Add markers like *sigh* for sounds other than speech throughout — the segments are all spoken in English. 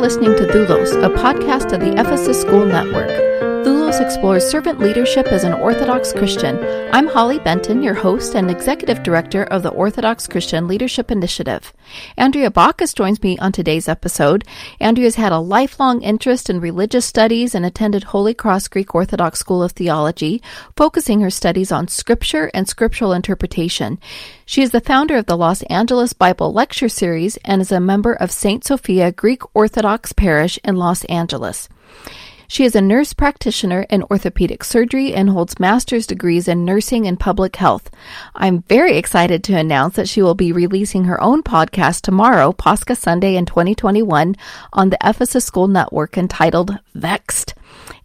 listening to Doulos, a podcast of the Ephesus School Network. Explores servant leadership as an Orthodox Christian. I'm Holly Benton, your host and executive director of the Orthodox Christian Leadership Initiative. Andrea Bacchus joins me on today's episode. Andrea's had a lifelong interest in religious studies and attended Holy Cross Greek Orthodox School of Theology, focusing her studies on scripture and scriptural interpretation. She is the founder of the Los Angeles Bible Lecture Series and is a member of St. Sophia Greek Orthodox Parish in Los Angeles. She is a nurse practitioner in orthopedic surgery and holds master's degrees in nursing and public health. I'm very excited to announce that she will be releasing her own podcast tomorrow, Pascha Sunday in 2021, on the Ephesus School Network entitled Vexed.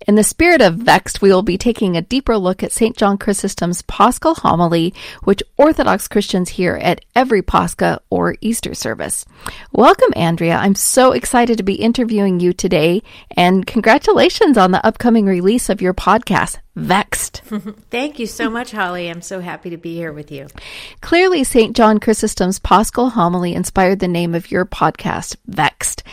In the spirit of Vexed, we will be taking a deeper look at St. John Chrysostom's Paschal homily, which Orthodox Christians hear at every Pascha or Easter service. Welcome, Andrea. I'm so excited to be interviewing you today, and congratulations on the upcoming release of your podcast, Vexed. *laughs* Thank you so much, Holly. I'm so happy to be here with you. Clearly, St. John Chrysostom's Paschal homily inspired the name of your podcast, Vexed.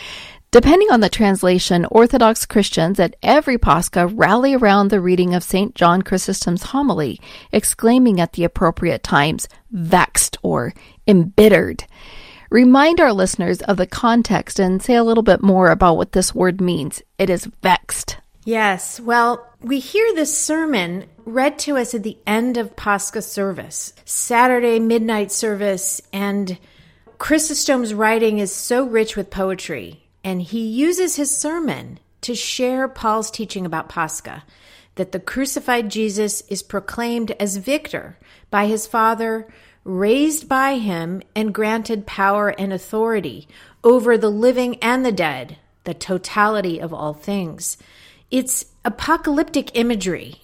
Depending on the translation, Orthodox Christians at every Pascha rally around the reading of St. John Chrysostom's homily, exclaiming at the appropriate times, vexed or embittered. Remind our listeners of the context and say a little bit more about what this word means. It is vexed. Yes. Well, we hear this sermon read to us at the end of Pascha service, Saturday midnight service, and Chrysostom's writing is so rich with poetry and he uses his sermon to share Paul's teaching about Pascha that the crucified Jesus is proclaimed as victor by his Father, raised by him, and granted power and authority over the living and the dead, the totality of all things. It's apocalyptic imagery.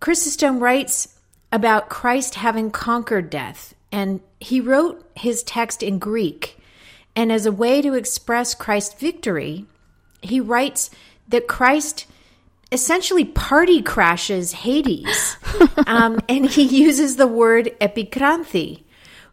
Chrysostom writes about Christ having conquered death, and he wrote his text in Greek and as a way to express Christ's victory, he writes that Christ essentially party crashes Hades. *laughs* um, and he uses the word epikranthi,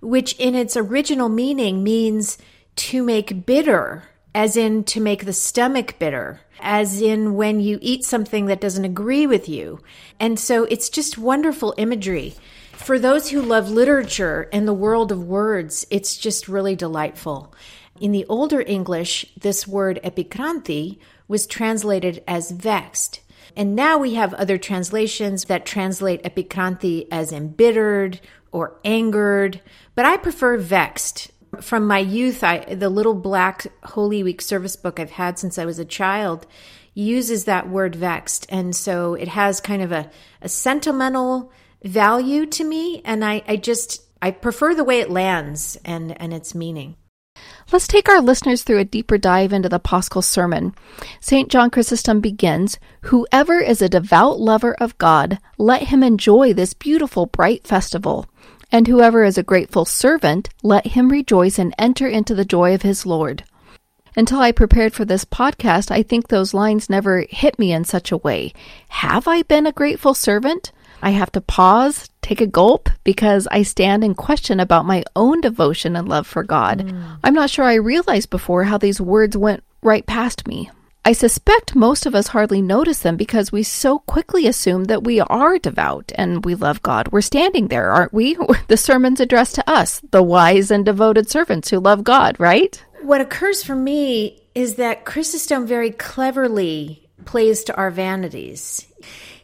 which in its original meaning means to make bitter, as in to make the stomach bitter, as in when you eat something that doesn't agree with you. And so it's just wonderful imagery. For those who love literature and the world of words, it's just really delightful. In the older English, this word epikranthi was translated as vexed. And now we have other translations that translate epikranthi as embittered or angered, but I prefer vexed. From my youth, I, the little black Holy Week service book I've had since I was a child uses that word vexed. And so it has kind of a, a sentimental value to me. And I, I just, I prefer the way it lands and, and its meaning. Let's take our listeners through a deeper dive into the Paschal Sermon. St. John Chrysostom begins Whoever is a devout lover of God, let him enjoy this beautiful, bright festival. And whoever is a grateful servant, let him rejoice and enter into the joy of his Lord. Until I prepared for this podcast, I think those lines never hit me in such a way. Have I been a grateful servant? I have to pause, take a gulp, because I stand in question about my own devotion and love for God. Mm. I'm not sure I realized before how these words went right past me. I suspect most of us hardly notice them because we so quickly assume that we are devout and we love God. We're standing there, aren't we? *laughs* The sermon's addressed to us, the wise and devoted servants who love God, right? What occurs for me is that Chrysostom very cleverly plays to our vanities.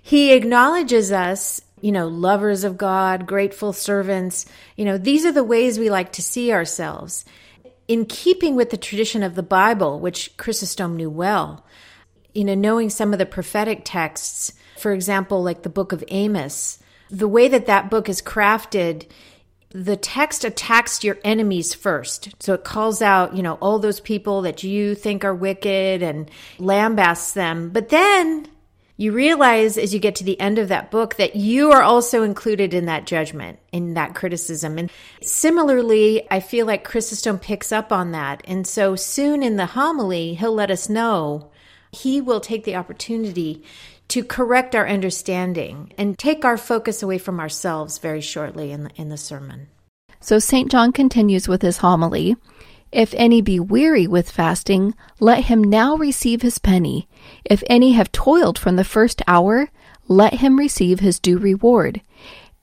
He acknowledges us, you know, lovers of God, grateful servants. You know, these are the ways we like to see ourselves. In keeping with the tradition of the Bible, which Chrysostom knew well, you know, knowing some of the prophetic texts, for example, like the book of Amos, the way that that book is crafted, the text attacks your enemies first. So it calls out, you know, all those people that you think are wicked and lambasts them. But then you realize as you get to the end of that book that you are also included in that judgment, in that criticism. And similarly, I feel like Chrysostom picks up on that. And so soon in the homily, he'll let us know he will take the opportunity to correct our understanding and take our focus away from ourselves very shortly in the, in the sermon. So St. John continues with his homily. If any be weary with fasting, let him now receive his penny. If any have toiled from the first hour, let him receive his due reward.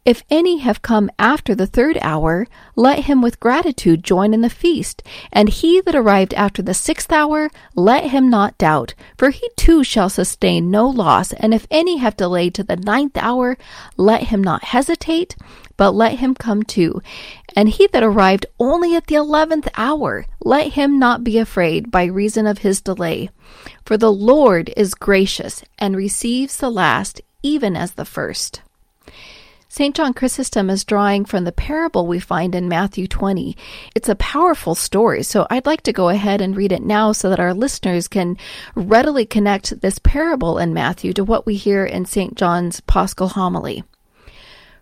If any have come after the third hour, let him with gratitude join in the feast. And he that arrived after the sixth hour, let him not doubt, for he too shall sustain no loss. And if any have delayed to the ninth hour, let him not hesitate, but let him come too. And he that arrived only at the eleventh hour, let him not be afraid by reason of his delay. For the Lord is gracious, and receives the last even as the first. St. John Chrysostom is drawing from the parable we find in Matthew 20. It's a powerful story, so I'd like to go ahead and read it now so that our listeners can readily connect this parable in Matthew to what we hear in St. John's Paschal homily.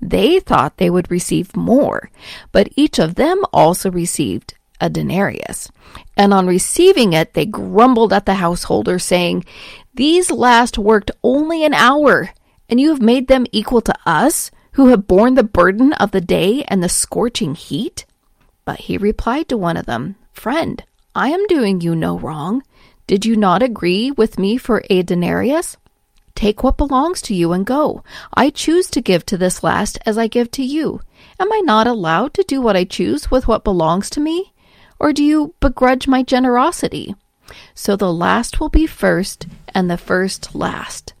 they thought they would receive more, but each of them also received a denarius. And on receiving it, they grumbled at the householder, saying, These last worked only an hour, and you have made them equal to us, who have borne the burden of the day and the scorching heat? But he replied to one of them, Friend, I am doing you no wrong. Did you not agree with me for a denarius? Take what belongs to you and go. I choose to give to this last as I give to you. Am I not allowed to do what I choose with what belongs to me? Or do you begrudge my generosity? So the last will be first, and the first last.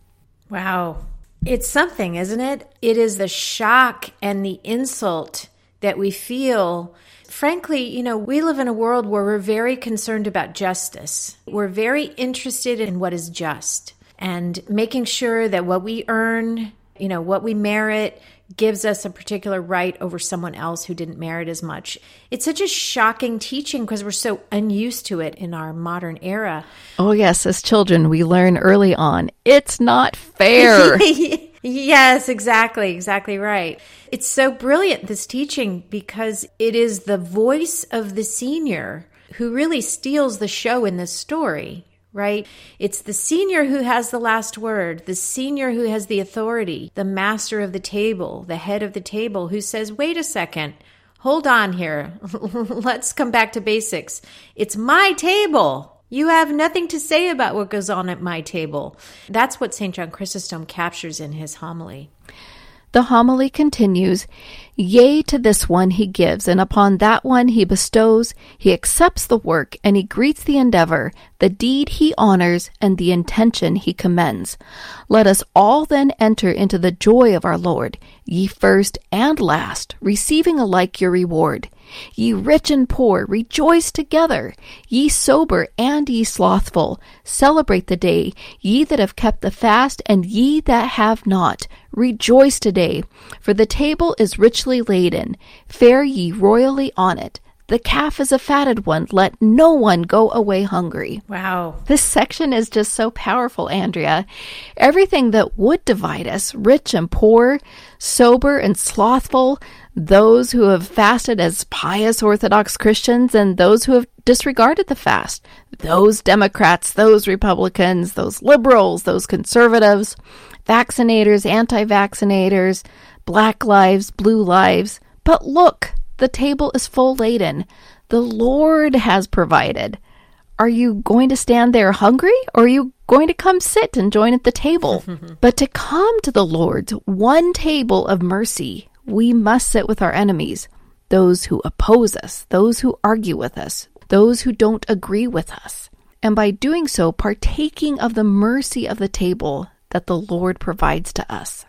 Wow. It's something, isn't it? It is the shock and the insult that we feel. Frankly, you know, we live in a world where we're very concerned about justice. We're very interested in what is just and making sure that what we earn, you know, what we merit gives us a particular right over someone else who didn't merit as much. It's such a shocking teaching because we're so unused to it in our modern era. Oh, yes. As children, we learn early on it's not fair. *laughs* yes, exactly. Exactly right. It's so brilliant, this teaching, because it is the voice of the senior who really steals the show in this story right? It's the senior who has the last word, the senior who has the authority, the master of the table, the head of the table who says, wait a second, hold on here. *laughs* Let's come back to basics. It's my table. You have nothing to say about what goes on at my table. That's what St. John Chrysostom captures in his homily. The homily continues Yea, to this one he gives, and upon that one he bestows, he accepts the work, and he greets the endeavor, the deed he honors, and the intention he commends. Let us all then enter into the joy of our Lord, ye first and last, receiving alike your reward. Ye rich and poor, rejoice together. Ye sober and ye slothful, celebrate the day. Ye that have kept the fast, and ye that have not, rejoice today. For the table is richly laden. Fare ye royally on it. The calf is a fatted one. Let no one go away hungry. Wow. This section is just so powerful, Andrea. Everything that would divide us, rich and poor, sober and slothful, those who have fasted as pious Orthodox Christians and those who have disregarded the fast, those Democrats, those Republicans, those liberals, those conservatives, vaccinators, anti vaccinators, black lives, blue lives. But look, the table is full laden. The Lord has provided. Are you going to stand there hungry or are you going to come sit and join at the table? *laughs* but to come to the Lord's one table of mercy, we must sit with our enemies, those who oppose us, those who argue with us, those who don't agree with us. and by doing so, partaking of the mercy of the table that the Lord provides to us.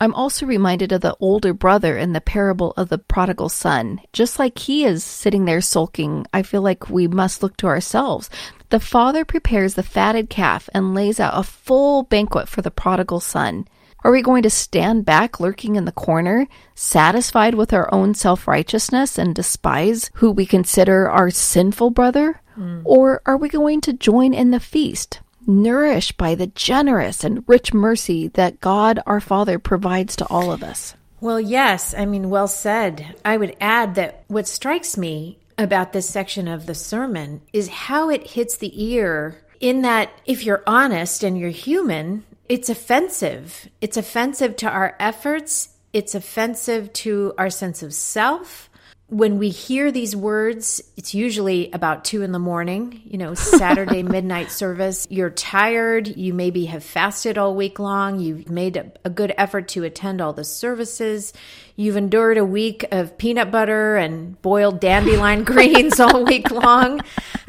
I'm also reminded of the older brother in the parable of the prodigal son. Just like he is sitting there sulking, I feel like we must look to ourselves. The father prepares the fatted calf and lays out a full banquet for the prodigal son. Are we going to stand back lurking in the corner, satisfied with our own self righteousness and despise who we consider our sinful brother? Mm. Or are we going to join in the feast, nourished by the generous and rich mercy that God our Father provides to all of us. Well, yes, I mean, well said. I would add that what strikes me about this section of the sermon is how it hits the ear, in that if you're honest and you're human, it's offensive. It's offensive to our efforts, it's offensive to our sense of self when we hear these words, it's usually about two in the morning, you know, Saturday *laughs* midnight service. You're tired. You maybe have fasted all week long. You've made a, a, good effort to attend all the services. You've endured a week of peanut butter and boiled dandelion *laughs* greens all week long *laughs*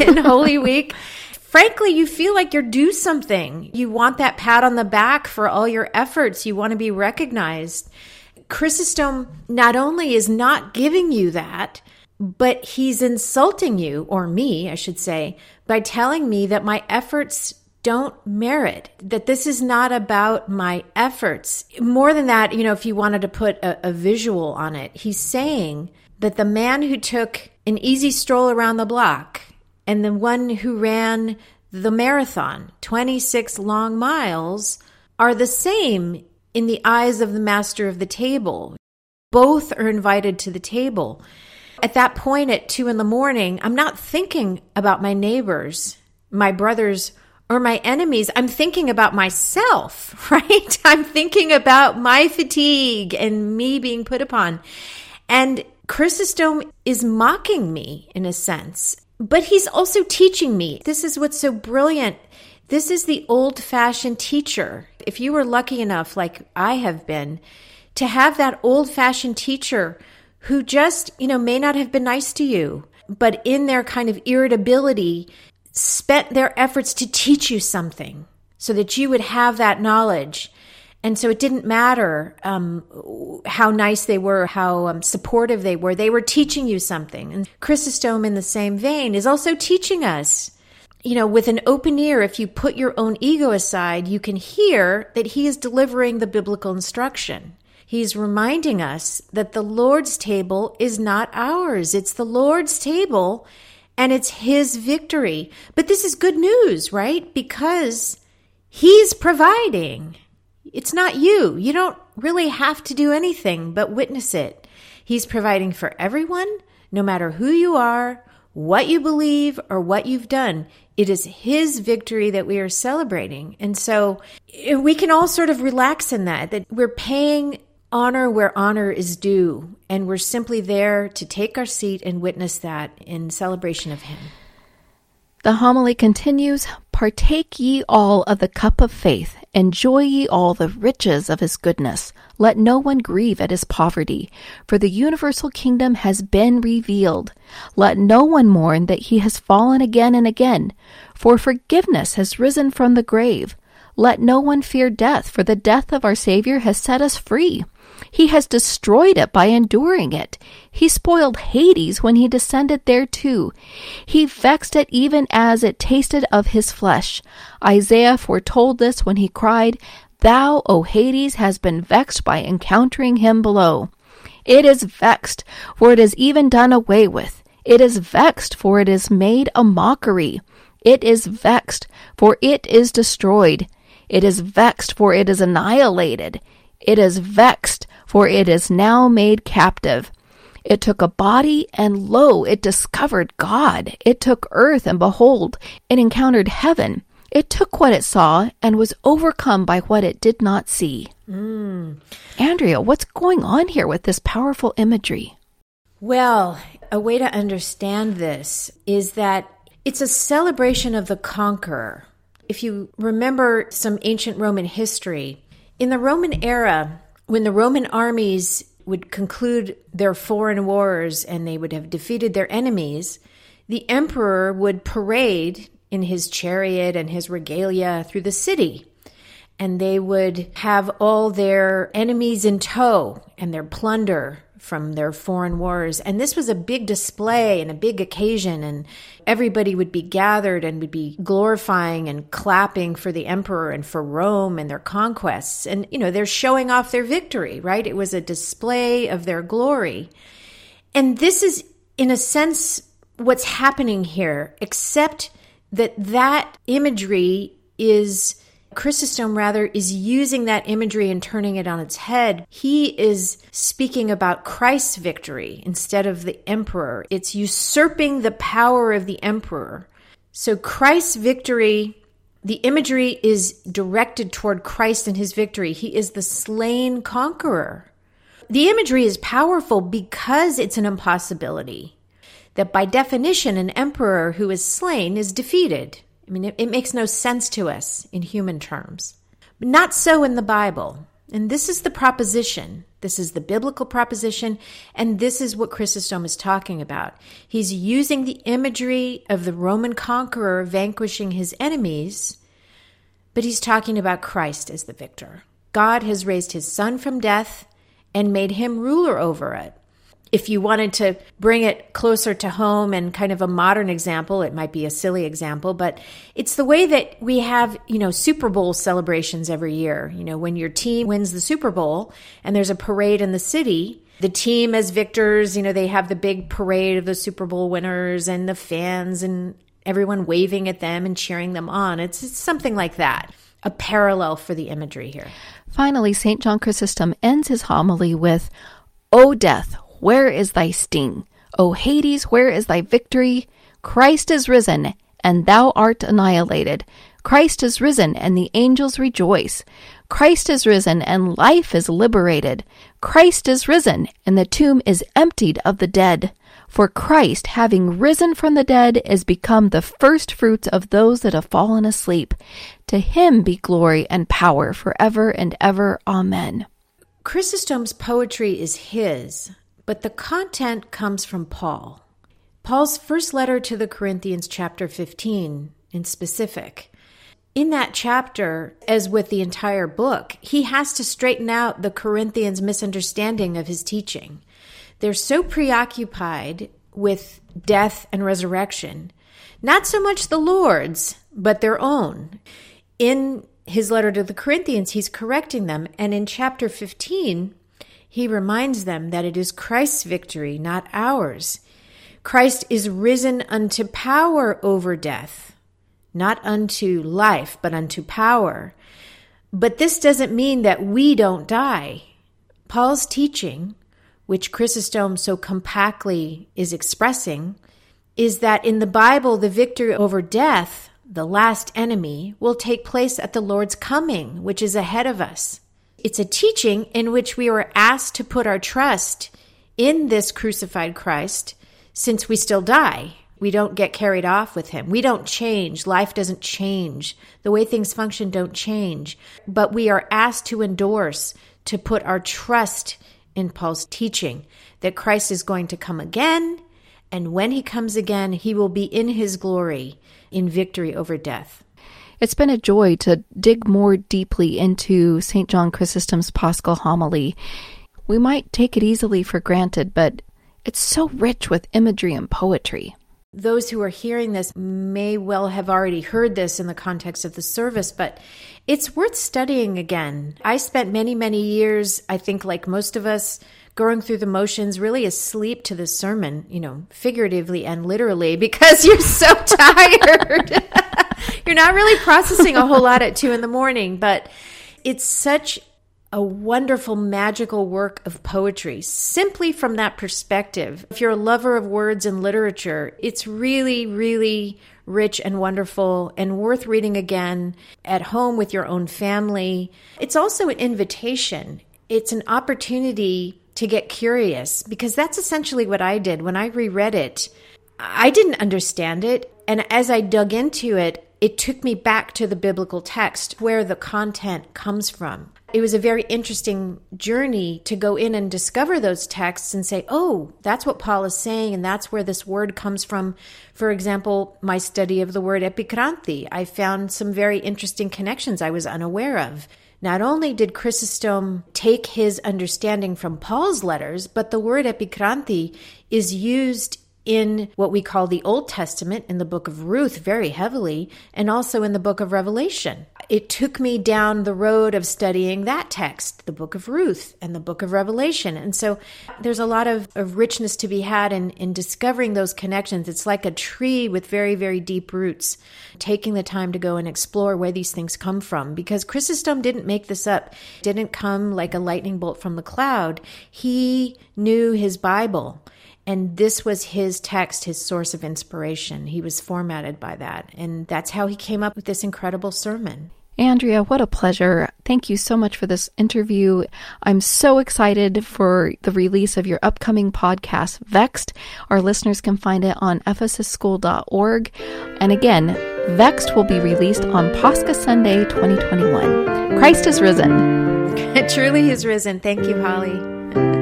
in Holy Week. Frankly, you feel like you're due something. You want that pat on the back for all your efforts. You want to be recognized. Chrysostom not only is not giving you that, but he's insulting you, or me, I should say, by telling me that my efforts don't merit, that this is not about my efforts. More than that, you know, if you wanted to put a, a visual on it, he's saying that the man who took an easy stroll around the block and the one who ran the marathon, 26 long miles, are the same in the eyes of the master of the table. Both are invited to the table. At that point at two in the morning, I'm not thinking about my neighbors, my brothers, or my enemies. I'm thinking about myself, *laughs* right? I'm thinking about my fatigue and me being put upon. And Chrysostom is mocking me in a sense, but he's also teaching me. This is what's so brilliant this is the old fashioned teacher. If you were lucky enough, like I have been, to have that old fashioned teacher who just, you know, may not have been nice to you, but in their kind of irritability, spent their efforts to teach you something so that you would have that knowledge. And so it didn't matter um, how nice they were, how um, supportive they were. They were teaching you something. And Chrysostom, in the same vein, is also teaching us you know, with an open ear, if you put your own ego aside, you can hear that he is delivering the biblical instruction. He's reminding us that the Lord's table is not ours. It's the Lord's table and it's his victory. But this is good news, right? Because he's providing. It's not you. You don't really have to do anything but witness it. He's providing for everyone, no matter who you are, what you believe, or what you've done. It is His victory that we are celebrating. And so eh, we can all sort of relax in that, that we're paying honor where honor is due. And we're simply there to take our seat and witness that in celebration of Him. The homily continues Partake ye all of the cup of faith, enjoy ye all the riches of his goodness. Let no one grieve at his poverty, for the universal kingdom has been revealed. Let no one mourn that he has fallen again and again, for forgiveness has risen from the grave. Let no one fear death, for the death of our Savior has set us free. He has destroyed it by enduring it. He spoiled Hades when he descended thereto. He vexed it even as it tasted of his flesh. Isaiah foretold this when he cried, Thou, O Hades, has been vexed by encountering him below. It is vexed, for it is even done away with. It is vexed, for it is made a mockery. It is vexed, for it is destroyed. It is vexed, for it is annihilated. It is vexed, for it is now made captive. It took a body, and lo, it discovered God. It took earth, and behold, it encountered heaven. It took what it saw and was overcome by what it did not see. Mm. Andrea, what's going on here with this powerful imagery? Well, a way to understand this is that it's a celebration of the conqueror. If you remember some ancient Roman history, in the Roman era, when the Roman armies would conclude their foreign wars and they would have defeated their enemies, the emperor would parade in his chariot and his regalia through the city. And they would have all their enemies in tow and their plunder from their foreign wars. And this was a big display and a big occasion, and everybody would be gathered and would be glorifying and clapping for the emperor and for Rome and their conquests. And, you know, they're showing off their victory, right? It was a display of their glory. And this is, in a sense, what's happening here, except that that imagery is Chrysostom rather is using that imagery and turning it on its head. He is speaking about Christ's victory instead of the emperor. It's usurping the power of the emperor. So Christ's victory, the imagery is directed toward Christ and his victory. He is the slain conqueror. The imagery is powerful because it's an impossibility. That by definition, an emperor who is slain is defeated. I mean, it, it makes no sense to us in human terms. But not so in the Bible. And this is the proposition. This is the biblical proposition. And this is what Chrysostom is talking about. He's using the imagery of the Roman conqueror vanquishing his enemies, but he's talking about Christ as the victor. God has raised his son from death and made him ruler over it if you wanted to bring it closer to home and kind of a modern example, it might be a silly example, but it's the way that we have, you know, Super Bowl celebrations every year. You know, when your team wins the Super Bowl and there's a parade in the city, the team as victors, you know, they have the big parade of the Super Bowl winners and the fans and everyone waving at them and cheering them on. It's, it's something like that. A parallel for the imagery here. Finally, St. John Chrysostom ends his homily with, O death, where is thy sting? O Hades, where is thy victory? Christ is risen, and thou art annihilated. Christ is risen, and the angels rejoice. Christ is risen, and life is liberated. Christ is risen, and the tomb is emptied of the dead. For Christ, having risen from the dead, is become the first fruits of those that have fallen asleep. To him be glory and power forever and ever. Amen. Chrysostom's poetry is his, but the content comes from Paul. Paul's first letter to the Corinthians, chapter 15, in specific. In that chapter, as with the entire book, he has to straighten out the Corinthians' misunderstanding of his teaching. They're so preoccupied with death and resurrection, not so much the Lord's, but their own. In his letter to the Corinthians, he's correcting them. And in chapter 15, he reminds them that it is Christ's victory, not ours. Christ is risen unto power over death, not unto life, but unto power. But this doesn't mean that we don't die. Paul's teaching, which Chrysostom so compactly is expressing, is that in the Bible, the victory over death, the last enemy, will take place at the Lord's coming, which is ahead of us. It's a teaching in which we are asked to put our trust in this crucified Christ since we still die. We don't get carried off with him. We don't change. Life doesn't change. The way things function don't change. But we are asked to endorse, to put our trust in Paul's teaching that Christ is going to come again. And when he comes again, he will be in his glory in victory over death. It's been a joy to dig more deeply into St. John Chrysostom's Paschal homily. We might take it easily for granted, but it's so rich with imagery and poetry. Those who are hearing this may well have already heard this in the context of the service, but it's worth studying again. I spent many, many years, I think, like most of us, going through the motions, really asleep to the sermon, you know, figuratively and literally, *laughs* because you're so *laughs* tired. *laughs* you're not really processing a whole lot at two in the morning, but it's such a wonderful, magical work of poetry simply from that perspective. If you're a lover of words and literature, it's really, really rich and wonderful and worth reading again at home with your own family. It's also an invitation, it's an opportunity to get curious because that's essentially what I did when I reread it. I didn't understand it. And as I dug into it, it took me back to the biblical text where the content comes from. it was a very interesting journey to go in and discover those texts and say, oh, that's what Paul is saying, and that's where this word comes from. For example, my study of the word epikranthi, I found some very interesting connections I was unaware of. Not only did Chrysostom take his understanding from Paul's letters, but the word epikranthi is used in what we call the Old Testament in the book of Ruth very heavily, and also in the book of Revelation. It took me down the road of studying that text, the book of Ruth and the book of Revelation. And so there's a lot of, of richness to be had in, in discovering those connections. It's like a tree with very, very deep roots, taking the time to go and explore where these things come from. Because Chrysostom didn't make this up, didn't come like a lightning bolt from the cloud. He knew his Bible. And this was his text, his source of inspiration. He was formatted by that. And that's how he came up with this incredible sermon. Andrea, what a pleasure. Thank you so much for this interview. I'm so excited for the release of your upcoming podcast, Vexed. Our listeners can find it on ephesusschool.org. And again, Vexed will be released on Pascha Sunday 2021. Christ is risen. It *laughs* truly is risen. Thank you, Holly.